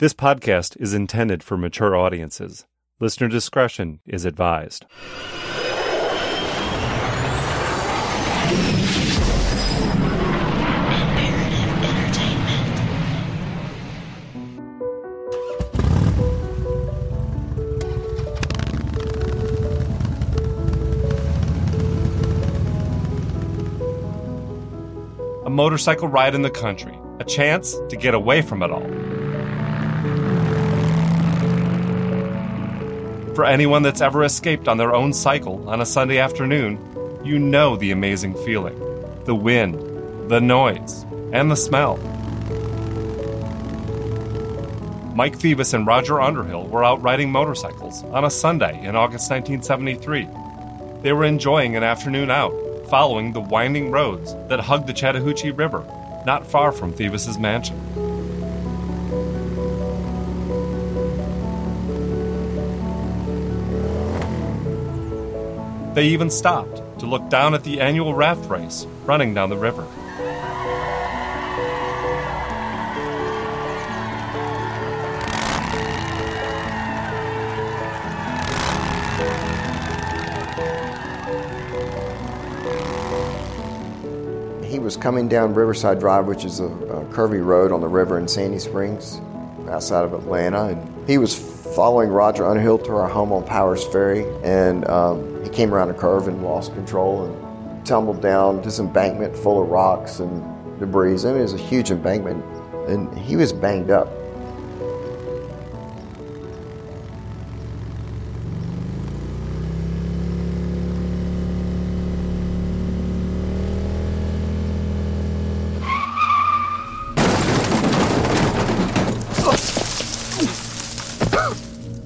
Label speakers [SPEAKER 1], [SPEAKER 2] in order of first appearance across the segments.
[SPEAKER 1] This podcast is intended for mature audiences. Listener discretion is advised. A motorcycle ride in the country, a chance to get away from it all. For anyone that's ever escaped on their own cycle on a Sunday afternoon, you know the amazing feeling the wind, the noise, and the smell. Mike Thevis and Roger Underhill were out riding motorcycles on a Sunday in August 1973. They were enjoying an afternoon out, following the winding roads that hug the Chattahoochee River, not far from Thevis's mansion. They even stopped to look down at the annual raft race running down the river.
[SPEAKER 2] He was coming down Riverside Drive, which is a, a curvy road on the river in Sandy Springs, outside of Atlanta. And he was following Roger Underhill to our home on Powers Ferry, and um, he came around a curve and lost control and tumbled down this embankment full of rocks and debris. I mean, it was a huge embankment, and he was banged up.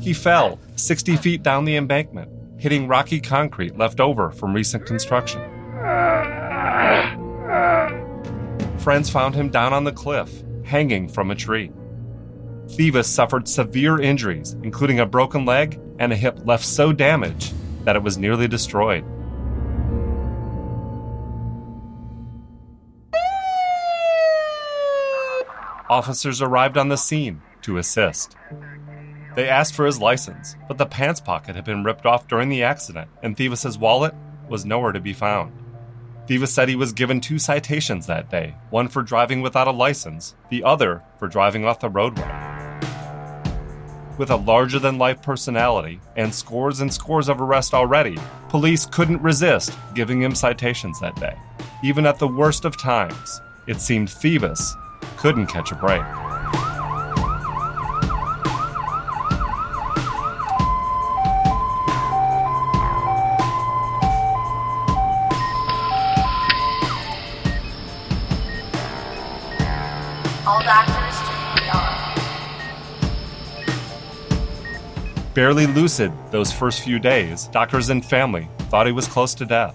[SPEAKER 1] He fell 60 feet down the embankment, hitting rocky concrete left over from recent construction. Friends found him down on the cliff, hanging from a tree. Thevis suffered severe injuries, including a broken leg and a hip left so damaged that it was nearly destroyed. Officers arrived on the scene to assist. They asked for his license, but the pants pocket had been ripped off during the accident, and Thevis's wallet was nowhere to be found. Thevis said he was given two citations that day one for driving without a license, the other for driving off the roadway. With a larger than life personality and scores and scores of arrests already, police couldn't resist giving him citations that day. Even at the worst of times, it seemed Thevis couldn't catch a break. Barely lucid those first few days, doctors and family thought he was close to death.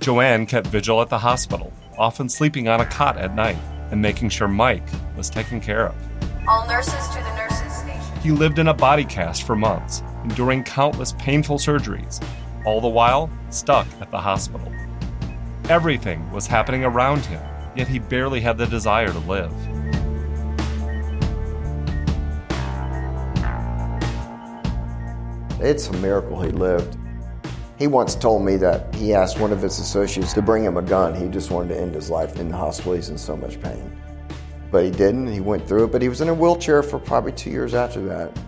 [SPEAKER 1] Joanne kept vigil at the hospital, often sleeping on a cot at night and making sure Mike was taken care of.
[SPEAKER 3] All nurses to the nurses station.
[SPEAKER 1] He lived in a body cast for months, enduring countless painful surgeries, all the while stuck at the hospital. Everything was happening around him, yet he barely had the desire to live.
[SPEAKER 2] It's a miracle he lived. He once told me that he asked one of his associates to bring him a gun. He just wanted to end his life in the hospital. He's in so much pain. But he didn't. He went through it, but he was in a wheelchair for probably two years after that.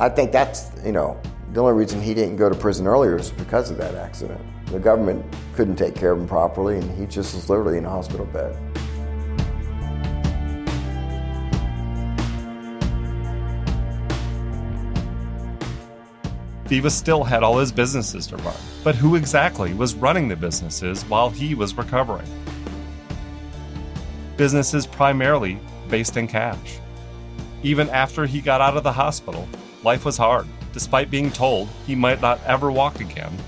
[SPEAKER 2] I think that's, you know, the only reason he didn't go to prison earlier is because of that accident. The government couldn't take care of him properly, and he just was literally in a hospital bed.
[SPEAKER 1] Thevis still had all his businesses to run, but who exactly was running the businesses while he was recovering? Businesses primarily based in cash. Even after he got out of the hospital, life was hard. Despite being told he might not ever walk again,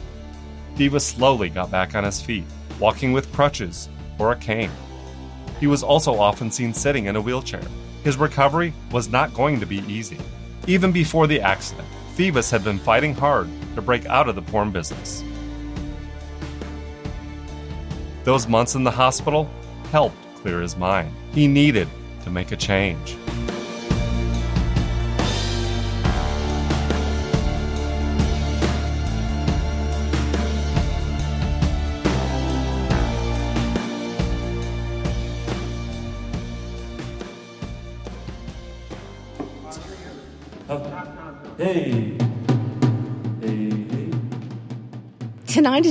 [SPEAKER 1] Thevis slowly got back on his feet, walking with crutches or a cane. He was also often seen sitting in a wheelchair. His recovery was not going to be easy. Even before the accident, Thevis had been fighting hard to break out of the porn business. Those months in the hospital helped clear his mind. He needed to make a change.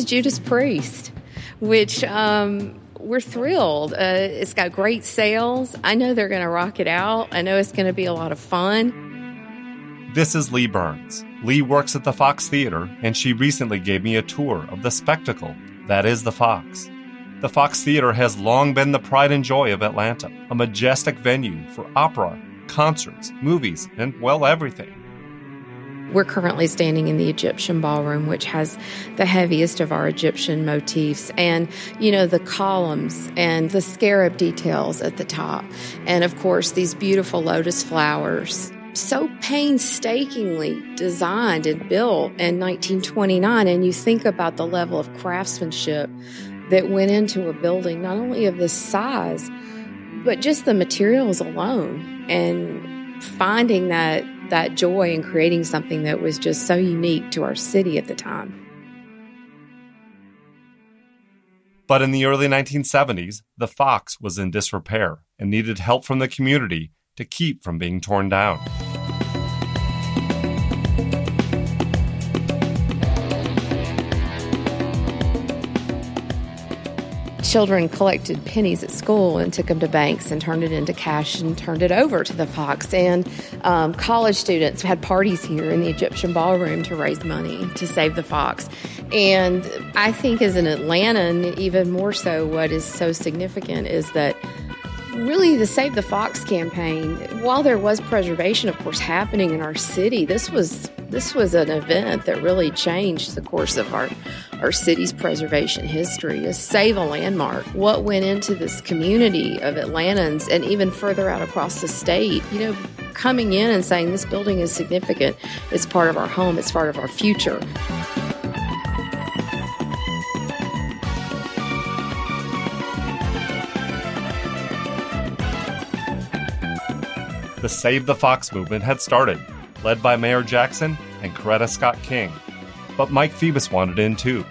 [SPEAKER 4] Judas Priest, which um, we're thrilled. Uh, it's got great sales. I know they're going to rock it out. I know it's going to be a lot of fun.
[SPEAKER 1] This is Lee Burns. Lee works at the Fox Theater, and she recently gave me a tour of the spectacle that is the Fox. The Fox Theater has long been the pride and joy of Atlanta, a majestic venue for opera, concerts, movies, and, well, everything.
[SPEAKER 4] We're currently standing in the Egyptian ballroom, which has the heaviest of our Egyptian motifs, and you know, the columns and the scarab details at the top, and of course, these beautiful lotus flowers. So painstakingly designed and built in 1929, and you think about the level of craftsmanship that went into a building, not only of this size, but just the materials alone, and finding that that joy in creating something that was just so unique to our city at the time.
[SPEAKER 1] But in the early 1970s, the Fox was in disrepair and needed help from the community to keep from being torn down.
[SPEAKER 4] Children collected pennies at school and took them to banks and turned it into cash and turned it over to the Fox. And um, college students had parties here in the Egyptian ballroom to raise money to save the Fox. And I think as an Atlantan, even more so, what is so significant is that really the Save the Fox campaign, while there was preservation, of course, happening in our city, this was this was an event that really changed the course of our our city's preservation history. To save a landmark, what went into this community of Atlantans, and even further out across the state, you know, coming in and saying this building is significant. It's part of our home. It's part of our future.
[SPEAKER 1] The Save the Fox movement had started, led by Mayor Jackson and Coretta Scott King. But Mike Thevis wanted in too.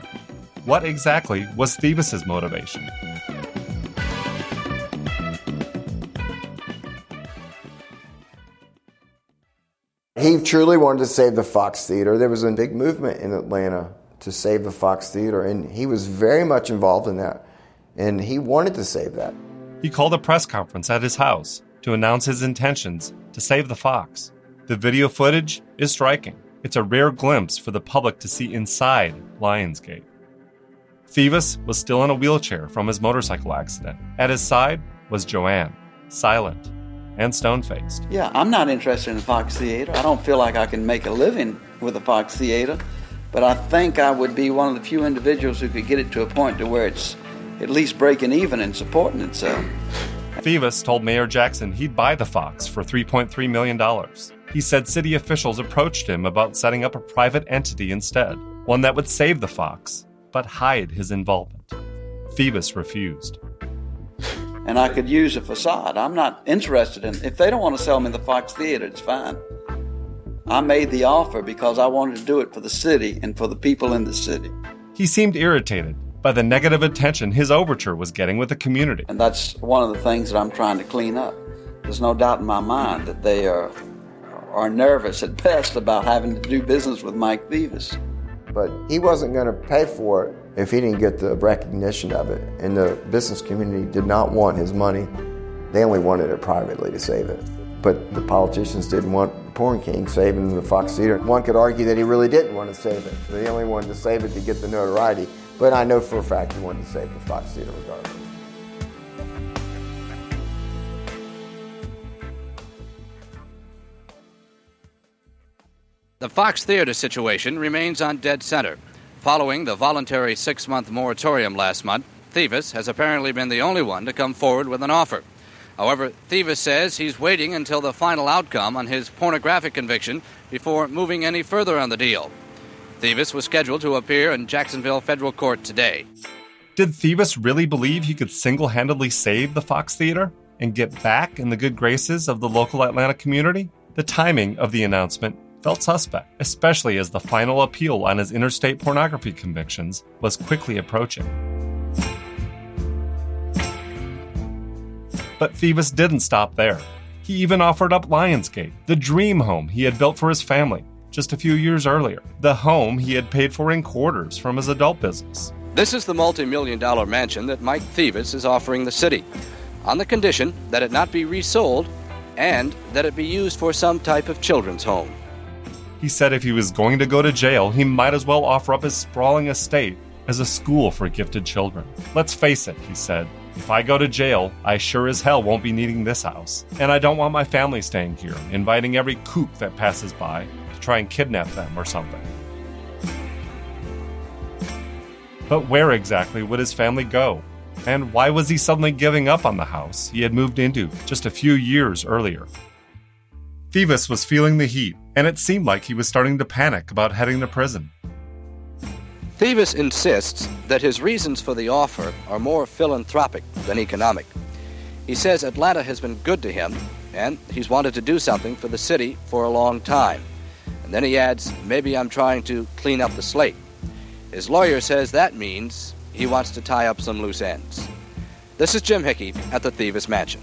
[SPEAKER 1] What exactly was Thevis's motivation?
[SPEAKER 2] He truly wanted to save the Fox Theater. There was a big movement in Atlanta to save the Fox Theater, and he was very much involved in that. And he wanted to save that.
[SPEAKER 1] He called a press conference at his house to announce his intentions to save the Fox. The video footage is striking. It's a rare glimpse for the public to see inside Lionsgate. Thevis was still in a wheelchair from his motorcycle accident. At his side was Joanne, silent and stone faced.
[SPEAKER 5] Yeah, I'm not interested in Fox Theater. I don't feel like I can make a living with the Fox Theater, but I think I would be one of the few individuals who could get it to a point to where it's at least breaking even and supporting itself.
[SPEAKER 1] Thevis told Mayor Jackson he'd buy the Fox for $3.3 million. He said city officials approached him about setting up a private entity instead, one that would save the Fox, but hide his involvement. Thevis refused.
[SPEAKER 5] And I could use a facade. I'm not interested in if they don't want to sell me the Fox Theater, it's fine. I made the offer because I wanted to do it for the city and for the people in the city.
[SPEAKER 1] He seemed irritated by the negative attention his overture was getting with the community.
[SPEAKER 5] And that's one of the things that I'm trying to clean up. There's no doubt in my mind that they are are nervous at best about having to do business with Mike Thevis.
[SPEAKER 2] But he wasn't going to pay for it if he didn't get the recognition of it. And the business community did not want his money. They only wanted it privately to save it. But the politicians didn't want the Porn King saving the Fox Theater. One could argue that he really didn't want to save it. They only wanted to save it to get the notoriety. But I know for a fact he wanted to save the Fox Theater regardless.
[SPEAKER 6] The Fox Theater situation remains on dead center. Following the voluntary six month moratorium last month, Thevis has apparently been the only one to come forward with an offer. However, Thevis says he's waiting until the final outcome on his pornographic conviction before moving any further on the deal. Thevis was scheduled to appear in Jacksonville federal court today.
[SPEAKER 1] Did Thevis really believe he could single handedly save the Fox Theater and get back in the good graces of the local Atlanta community? The timing of the announcement felt suspect, especially as the final appeal on his interstate pornography convictions was quickly approaching. But Thevis didn't stop there. He even offered up Lionsgate, the dream home he had built for his family just a few years earlier, the home he had paid for in quarters from his adult business.
[SPEAKER 6] This is the multi million dollar mansion that Mike Thevis is offering the city, on the condition that it not be resold and that it be used for some type of children's home.
[SPEAKER 1] He said if he was going to go to jail, he might as well offer up his sprawling estate as a school for gifted children. Let's face it, he said. If I go to jail, I sure as hell won't be needing this house. And I don't want my family staying here, inviting every kook that passes by to try and kidnap them or something. But where exactly would his family go? And why was he suddenly giving up on the house he had moved into just a few years earlier? Thevis was feeling the heat, and it seemed like he was starting to panic about heading to prison.
[SPEAKER 6] Thevis insists that his reasons for the offer are more philanthropic than economic. He says Atlanta has been good to him, and he's wanted to do something for the city for a long time. And then he adds, maybe I'm trying to clean up the slate. His lawyer says that means he wants to tie up some loose ends. This is Jim Hickey at the Thevis Mansion.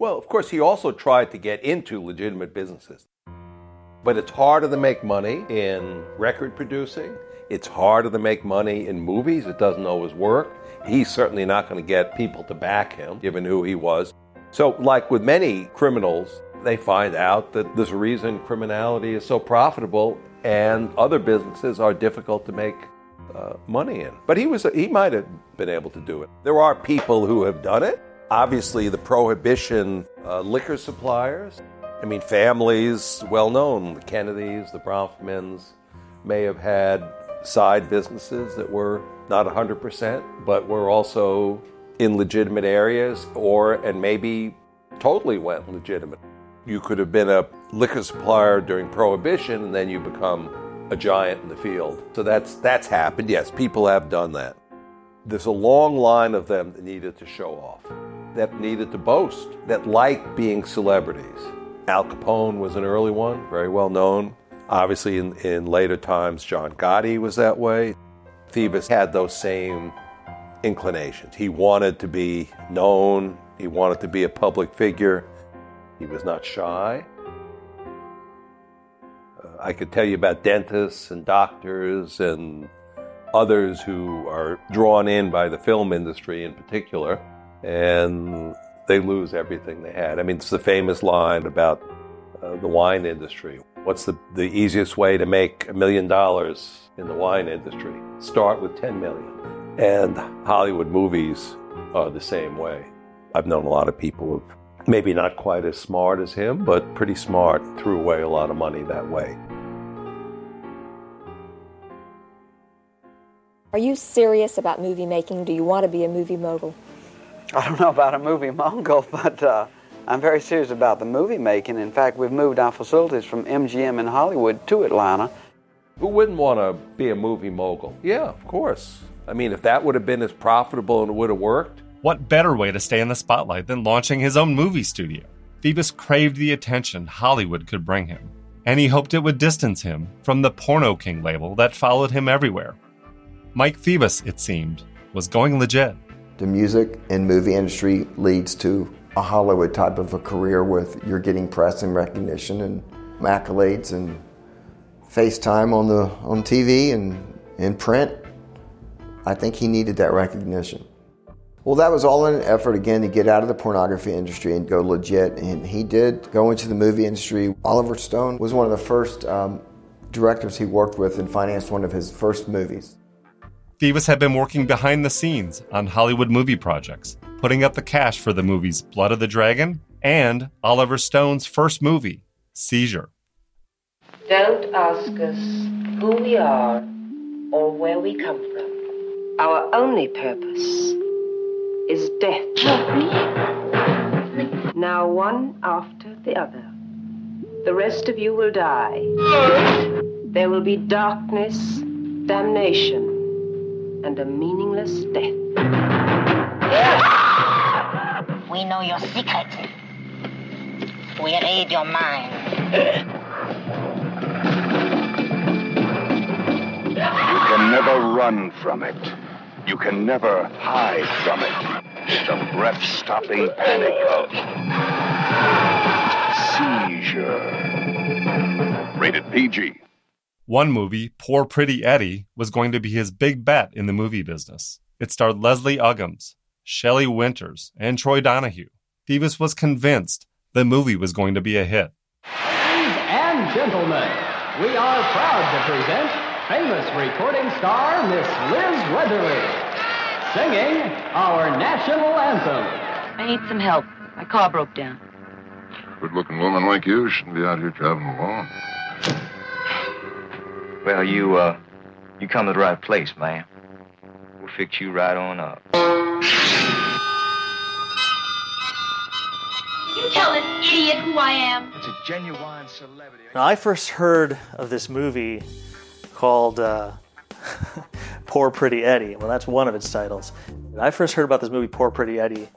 [SPEAKER 7] Well, of course, he also tried to get into legitimate businesses. But it's harder to make money in record producing. It's harder to make money in movies. It doesn't always work. He's certainly not going to get people to back him, given who he was. So, like with many criminals, they find out that there's a reason criminality is so profitable and other businesses are difficult to make uh, money in. But he was he might have been able to do it. There are people who have done it. Obviously, the prohibition uh, liquor suppliers. I mean, families well known, the Kennedys, the Bronfmans, may have had side businesses that were not 100%, but were also in legitimate areas or, and maybe totally went legitimate. You could have been a liquor supplier during Prohibition and then you become a giant in the field. So that's, that's happened. Yes, people have done that. There's a long line of them that needed to show off, that needed to boast, that liked being celebrities. Al Capone was an early one, very well known. Obviously, in, in later times, John Gotti was that way. Thevis had those same inclinations. He wanted to be known, he wanted to be a public figure, he was not shy. Uh, I could tell you about dentists and doctors and others who are drawn in by the film industry in particular, and they lose everything they had. I mean, it's the famous line about uh, the wine industry. What's the, the easiest way to make a million dollars in the wine industry? Start with 10 million. And Hollywood movies are the same way. I've known a lot of people who maybe not quite as smart as him, but pretty smart, threw away a lot of money that way.
[SPEAKER 8] Are you serious about movie making? Do you want to be a movie mogul?
[SPEAKER 5] I don't know about a movie mogul, but uh, I'm very serious about the movie making. In fact, we've moved our facilities from MGM in Hollywood to Atlanta.
[SPEAKER 7] Who wouldn't want to be a movie mogul? Yeah, of course. I mean, if that would have been as profitable and it would have worked.
[SPEAKER 1] What better way to stay in the spotlight than launching his own movie studio? Thevis craved the attention Hollywood could bring him, and he hoped it would distance him from the Porno King label that followed him everywhere. Mike Thevis, it seemed, was going legit.
[SPEAKER 2] The music and movie industry leads to a Hollywood type of a career with you're getting press and recognition and accolades and FaceTime on the on TV and in print. I think he needed that recognition. Well, that was all in an effort again to get out of the pornography industry and go legit. And he did go into the movie industry. Oliver Stone was one of the first um, directors he worked with and financed one of his first movies.
[SPEAKER 1] Thevis had been working behind the scenes on Hollywood movie projects, putting up the cash for the movies Blood of the Dragon and Oliver Stone's first movie, Seizure.
[SPEAKER 9] Don't ask us who we are or where we come from. Our only purpose is death. Now, one after the other. The rest of you will die. There will be darkness, damnation, and a meaningless death.
[SPEAKER 10] We know your secret. We read your mind.
[SPEAKER 11] You can never run from it. You can never hide from it. The breath stopping panic of seizure. Rated PG.
[SPEAKER 1] One movie, Poor Pretty Eddie, was going to be his big bet in the movie business. It starred Leslie Uggams, Shelley Winters, and Troy Donahue. Thevis was convinced the movie was going to be a hit.
[SPEAKER 12] Ladies and gentlemen, we are proud to present famous recording star Miss Liz Weatherly, singing our national anthem.
[SPEAKER 13] I need some help. My car broke down.
[SPEAKER 14] Good looking woman like you shouldn't be out here traveling alone.
[SPEAKER 15] Well, you, uh, you come to the right place, man. We'll fix you right on up.
[SPEAKER 16] You tell this idiot who I am.
[SPEAKER 15] It's a genuine celebrity.
[SPEAKER 17] Now, I first heard of this movie called uh, Poor Pretty Eddie. Well, that's one of its titles. I first heard about this movie, Poor Pretty Eddie,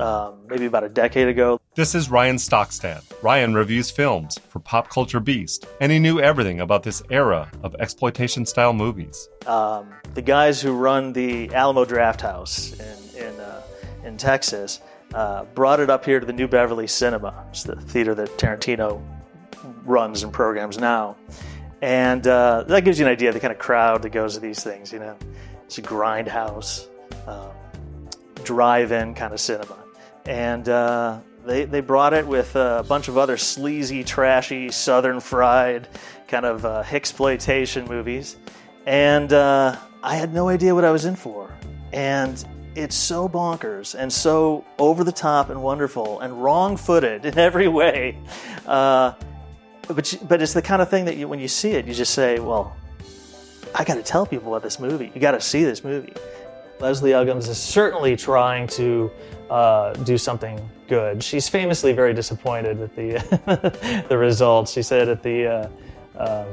[SPEAKER 17] um, maybe about a decade ago.
[SPEAKER 1] This is Ryan Stockstad. Ryan reviews films for Pop Culture Beast, and he knew everything about this era of exploitation style movies.
[SPEAKER 17] Um, the guys who run the Alamo Drafthouse in, in, uh, in Texas uh, brought it up here to the New Beverly Cinema. It's the theater that Tarantino runs and programs now. And uh, that gives you an idea of the kind of crowd that goes to these things, you know. It's a grindhouse, um, drive-in kind of cinema. And uh, they, they brought it with a bunch of other sleazy, trashy, southern fried kind of uh, exploitation movies. And uh, I had no idea what I was in for. And it's so bonkers and so over the top and wonderful and wrong footed in every way. Uh, but, but it's the kind of thing that you, when you see it, you just say, well, I got to tell people about this movie. You got to see this movie. Leslie Uggams is certainly trying to uh, do something good. She's famously very disappointed with the the results. She said at the uh, um,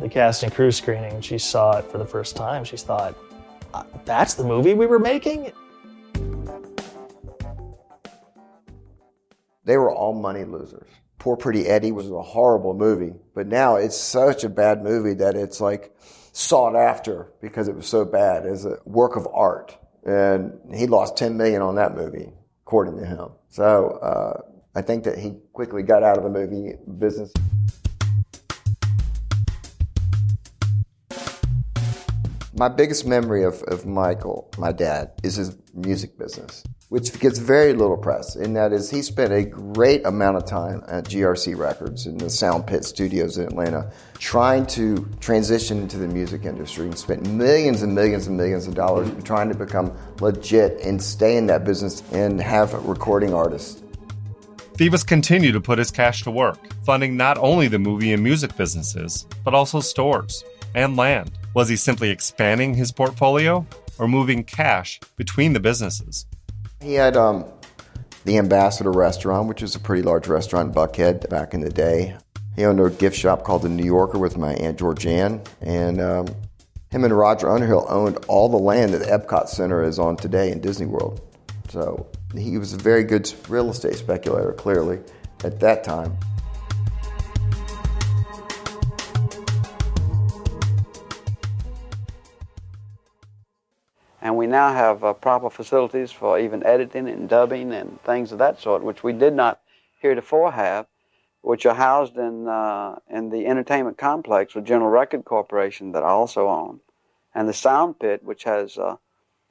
[SPEAKER 17] the cast and crew screening, she saw it for the first time. She thought, uh, "That's the movie we were making."
[SPEAKER 2] They were all money losers. Poor Pretty Eddie was a horrible movie, but now it's such a bad movie that it's like sought after because it was so bad as a work of art. And he lost 10 million on that movie, according to him. So, uh, I think that he quickly got out of the movie business. My biggest memory of, of Michael, my dad, is his music business, which gets very little press. And that is, he spent a great amount of time at GRC Records in the Sound Pit studios in Atlanta trying to transition into the music industry and spent millions and millions and millions of dollars trying to become legit and stay in that business and have recording artists.
[SPEAKER 1] Thevis continued to put his cash to work, funding not only the movie and music businesses, but also stores and land. Was he simply expanding his portfolio or moving cash between the businesses?
[SPEAKER 2] He had um, the Ambassador Restaurant, which was a pretty large restaurant in Buckhead back in the day. He owned a gift shop called the New Yorker with my Aunt Georgianne. And um, him and Roger Underhill owned all the land that the Epcot Center is on today in Disney World. So he was a very good real estate speculator, clearly, at that time.
[SPEAKER 5] And we now have uh, proper facilities for even editing and dubbing and things of that sort, which we did not heretofore have, which are housed in, uh, in the entertainment complex with General Record Corporation that I also own, and the Sound Pit, which has uh,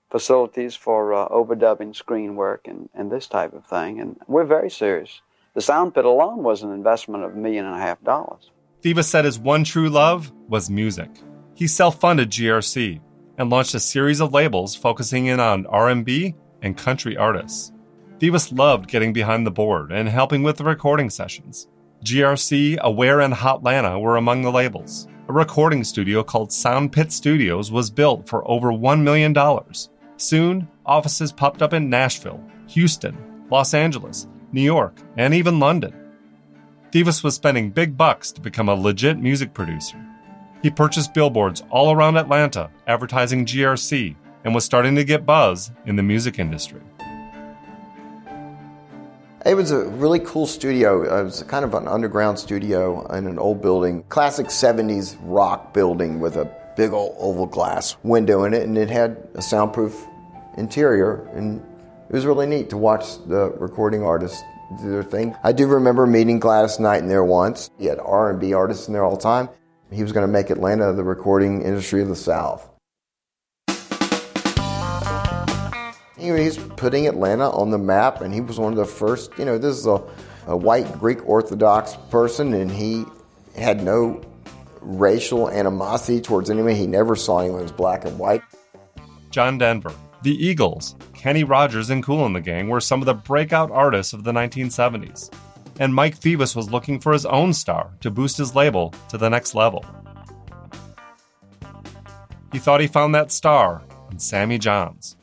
[SPEAKER 5] facilities for uh, overdubbing screen work and, and this type of thing. And we're very serious. The sound pit alone was an investment of a million and a half dollars.
[SPEAKER 1] Thevis said his one true love was music. He self-funded GRC and launched a series of labels focusing in on R&B and country artists. Thevis loved getting behind the board and helping with the recording sessions. GRC, Aware, and Hotlanta were among the labels. A recording studio called Sound Pit Studios was built for over $1 million. Soon, offices popped up in Nashville, Houston, Los Angeles, New York, and even London. Thevis was spending big bucks to become a legit music producer. He purchased billboards all around Atlanta advertising GRC and was starting to get buzz in the music industry.
[SPEAKER 2] It was a really cool studio. It was kind of an underground studio in an old building, classic 70s rock building with a big old oval glass window in it, and it had a soundproof interior. And it was really neat to watch the recording artists do their thing. I do remember meeting Gladys Knight in there once. He had R&B artists in there all the time. He was going to make Atlanta the recording industry of the South. Anyway, he's putting Atlanta on the map, and he was one of the first. You know, this is a, a white Greek Orthodox person, and he had no racial animosity towards anyone. He never saw anyone as black and white.
[SPEAKER 1] John Denver, the Eagles, Kenny Rogers, and Kool and the Gang were some of the breakout artists of the 1970s. And Mike Thevis was looking for his own star to boost his label to the next level. He thought he found that star in Sammy Johns.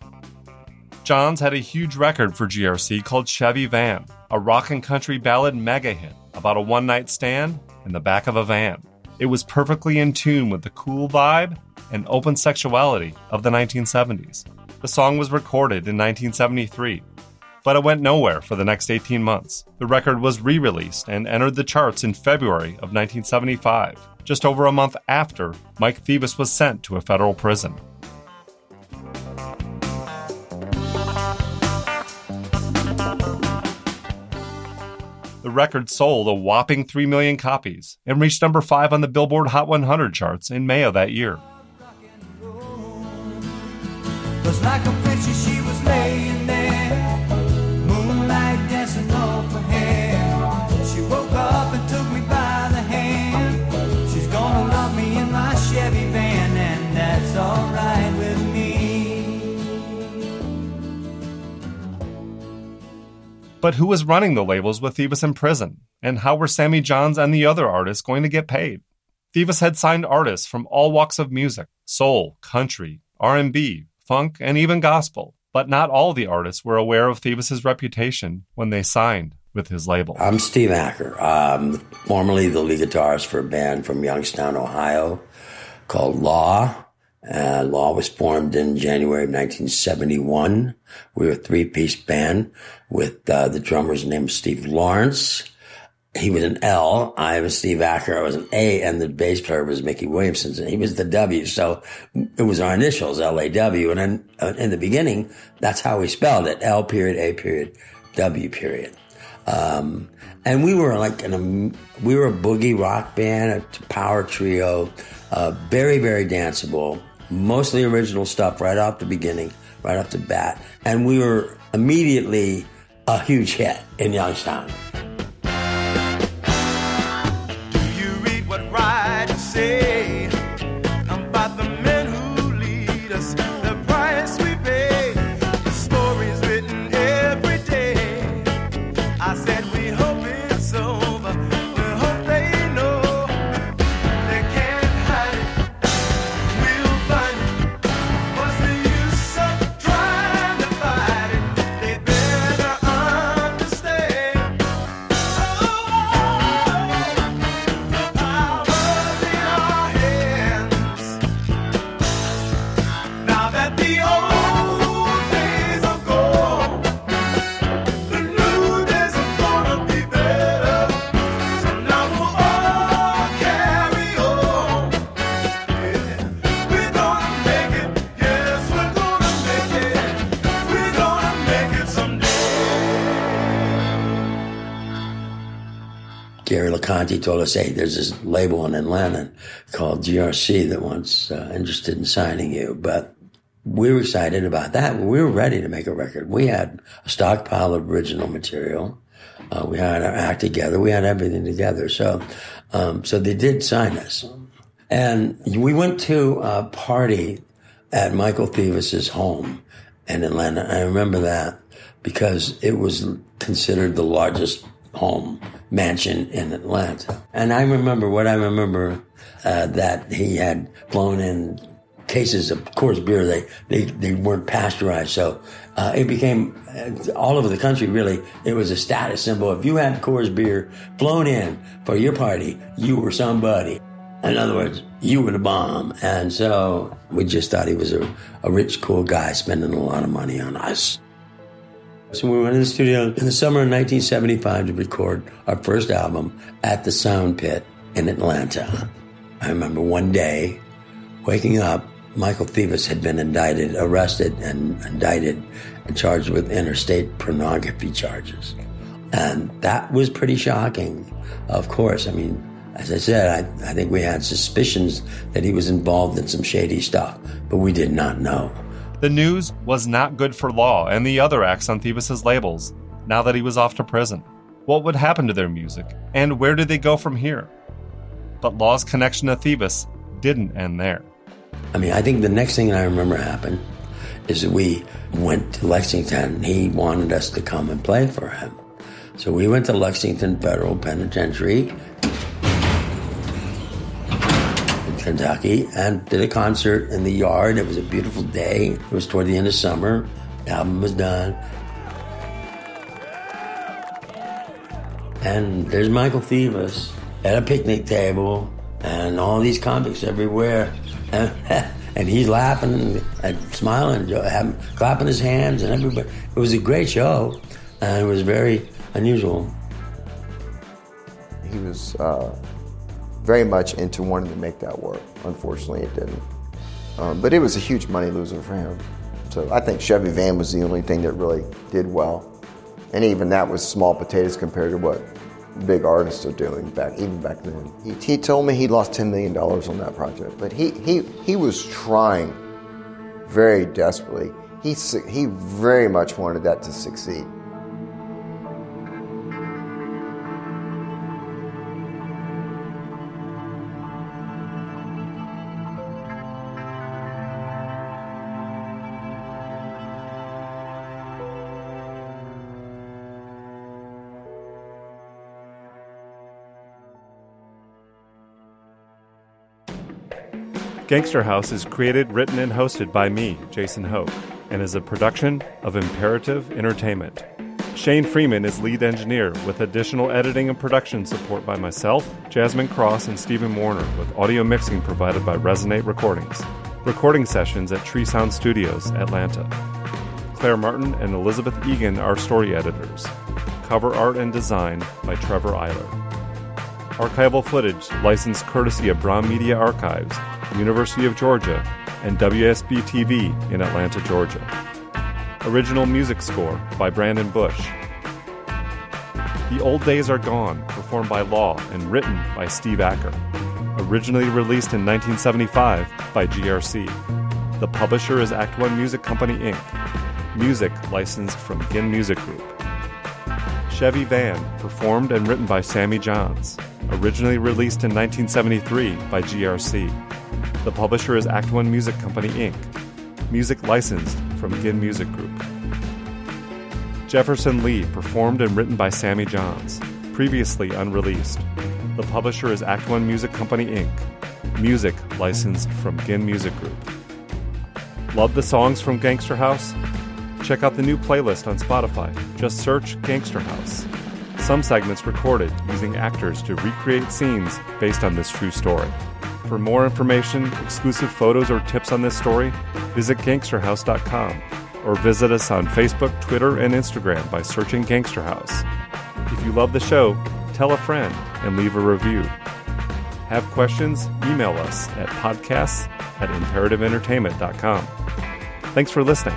[SPEAKER 1] Johns had a huge record for GRC called Chevy Van, a rock and country ballad mega hit about a one night stand in the back of a van. It was perfectly in tune with the cool vibe and open sexuality of the 1970s. The song was recorded in 1973, but it went nowhere for the next 18 months. The record was re released and entered the charts in February of 1975, just over a month after Mike Thevis was sent to a federal prison. The record sold a whopping 3 million copies and reached number 5 on the Billboard Hot 100 charts in May of that year. But who was running the labels with Thevis in prison? And how were Sammy Johns and the other artists going to get paid? Thevis had signed artists from all walks of music, soul, country, R&B, funk, and even gospel. But not all the artists were aware of Thevis' reputation when they signed with his label.
[SPEAKER 18] I'm Steve Acker, um, formerly the lead guitarist for a band from Youngstown, Ohio called Law. Uh, Law was formed in January of 1971. We were a three-piece band with uh, the drummer's name Steve Lawrence. He was an L. I was Steve Acker. I was an A, and the bass player was Mickey Williamson, and he was the W. So it was our initials, L A W. And then uh, in the beginning, that's how we spelled it: L period A period W period. Um, and we were like an, um, we were a boogie rock band, a power trio, uh, very very danceable mostly original stuff right off the beginning, right off the bat. And we were immediately a huge hit in Youngstown. Conti told us, hey, there's this label in Atlanta called GRC that wants uh, interested in signing you. But we were excited about that. We were ready to make a record. We had a stockpile of original material. Uh, we had our act together. We had everything together. So, um, so they did sign us. And we went to a party at Michael Thevis's home in Atlanta. I remember that because it was considered the largest home mansion in Atlanta. And I remember what I remember uh, that he had flown in cases of Coors beer. They they, they weren't pasteurized, so uh, it became uh, all over the country. Really, it was a status symbol. If you had Coors beer flown in for your party, you were somebody. In other words, you were the bomb. And so we just thought he was a, a rich, cool guy spending a lot of money on us. So we went in the studio in the summer of 1975 to record our first album at the Sound Pit in Atlanta. I remember one day waking up, Michael Thevis had been indicted, arrested, and indicted and charged with interstate pornography charges. And that was pretty shocking, of course. I mean, as I said, I, I think we had suspicions that he was involved in some shady stuff, but we did not know.
[SPEAKER 1] The news was not good for Law and the other acts on Thevis's labels now that he was off to prison. What would happen to their music, and where did they go from here? But Law's connection to Thevis didn't end there.
[SPEAKER 18] I mean, I think the next thing I remember happened is that we went to Lexington. He wanted us to come and play for him. So we went to Lexington Federal Penitentiary Kentucky and did a concert in the yard. It was a beautiful day. It was toward the end of summer. The album was done. And there's Michael Thevis at a picnic table and all these convicts everywhere. And, and he's laughing and, smiling, and clapping his hands, and everybody. It was a great show, and it was very unusual.
[SPEAKER 2] He was uh, very much into wanting to make that work. Unfortunately, it didn't. Um, but it was a huge money loser for him. So I think Chevy Van was the only thing that really did well. And even that was small potatoes compared to what big artists are doing back even back then. He, he told me he lost $10 million on that project, but he, he, he was trying very desperately. He, he very much wanted that to succeed.
[SPEAKER 1] Gangster House is created, written, and hosted by me, Jason Hope, and is a production of Imperative Entertainment. Shane Freeman is lead engineer, with additional editing and production support by myself, Jasmine Cross, and Stephen Warner, with audio mixing provided by Resonate Recordings. Recording sessions at Tree Sound Studios, Atlanta. Claire Martin and Elizabeth Egan are story editors. Cover art and design by Trevor Eiler. Archival footage licensed courtesy of Braun Media Archives University of Georgia, and WSB TV in Atlanta, Georgia. Original music score by Brandon Bush. The Old Days Are Gone, performed by Law and written by Steve Acker. Originally released in 1975 by GRC. The publisher is Act One Music Company Inc. Music licensed from Ginn Music Group. Chevy Van, performed and written by Sammy Johns. Originally released in 1973 by GRC. The publisher is Act One Music Company, Inc., music licensed from Ginn Music Group. Jefferson Lee, performed and written by Sammy Johns, previously unreleased. The publisher is Act One Music Company, Inc., music licensed from Ginn Music Group. Love the songs from Gangster House? Check out the new playlist on Spotify. Just search Gangster House. Some segments recorded using actors to recreate scenes based on this true story. For more information, exclusive photos, or tips on this story, visit gangsterhouse.com or visit us on Facebook, Twitter, and Instagram by searching Gangster House. If you love the show, tell a friend and leave a review. Have questions? Email us at podcasts at imperativeentertainment.com. Thanks for listening.